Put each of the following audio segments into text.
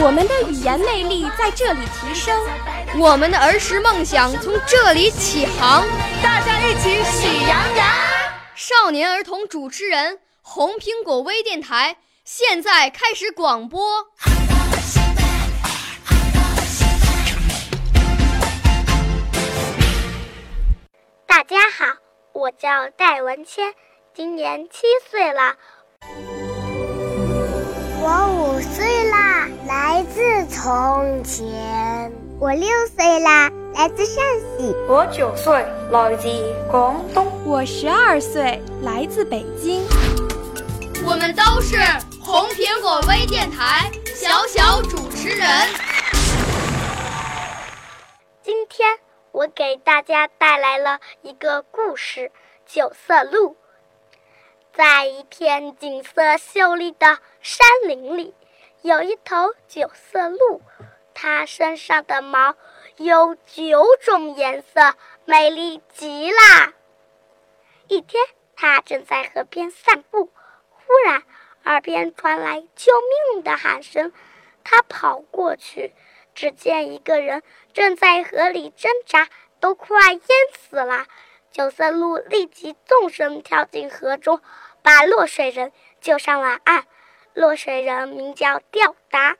我们的语言魅力在这里提升，我们的儿时梦想从这里起航。大家一起喜羊羊。少年儿童主持人，红苹果微电台现在开始广播。大家好，我叫戴文谦，今年七岁了。从前。我六岁啦，来自陕西。我九岁，来自广东。我十二岁，来自北京。我们都是红苹果微电台小小主持人。今天我给大家带来了一个故事《九色鹿》。在一片景色秀丽的山林里，有一头九色鹿，它身上的毛有九种颜色，美丽极啦。一天，它正在河边散步，忽然耳边传来救命的喊声。它跑过去，只见一个人正在河里挣扎，都快淹死了。九色鹿立即纵身跳进河中。把落水人救上了岸。落水人名叫吊达，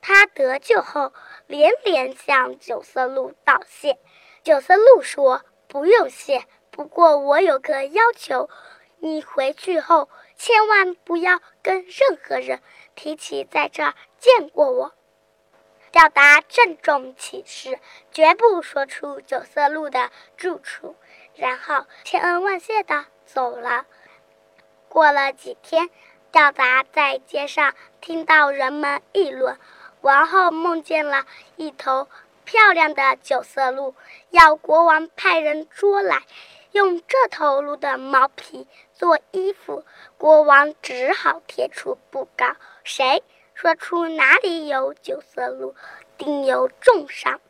他得救后连连向九色鹿道谢。九色鹿说：“不用谢，不过我有个要求，你回去后千万不要跟任何人提起在这儿见过我。”吊达郑重其事，绝不说出九色鹿的住处，然后千恩万谢地走了。过了几天，吊达在街上听到人们议论，王后梦见了一头漂亮的九色鹿，要国王派人捉来，用这头鹿的毛皮做衣服。国王只好贴出布告，谁说出哪里有九色鹿，定有重赏。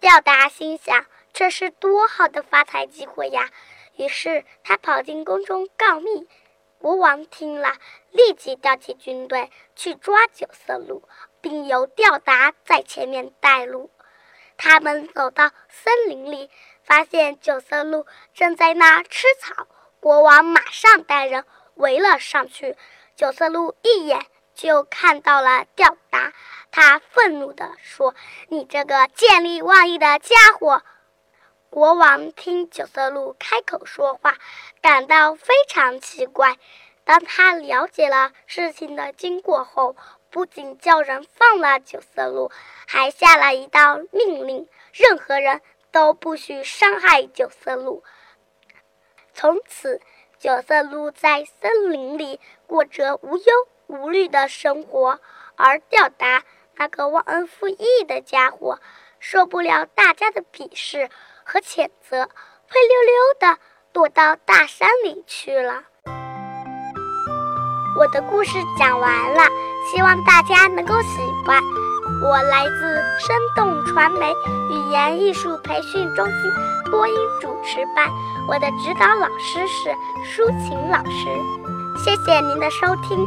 吊达心想，这是多好的发财机会呀！于是他跑进宫中告密。国王听了，立即调集军队去抓九色鹿，并由吊达在前面带路。他们走到森林里，发现九色鹿正在那吃草。国王马上带人围了上去。九色鹿一眼就看到了吊达，他愤怒地说：“你这个见利忘义的家伙！”国王听九色鹿开口说话，感到非常奇怪。当他了解了事情的经过后，不仅叫人放了九色鹿，还下了一道命令：任何人都不许伤害九色鹿。从此，九色鹿在森林里过着无忧无虑的生活，而吊达那个忘恩负义的家伙，受不了大家的鄙视。和谴责，灰溜溜的躲到大山里去了。我的故事讲完了，希望大家能够喜欢。我来自生动传媒语言艺术培训中心播音主持班，我的指导老师是舒琴老师。谢谢您的收听。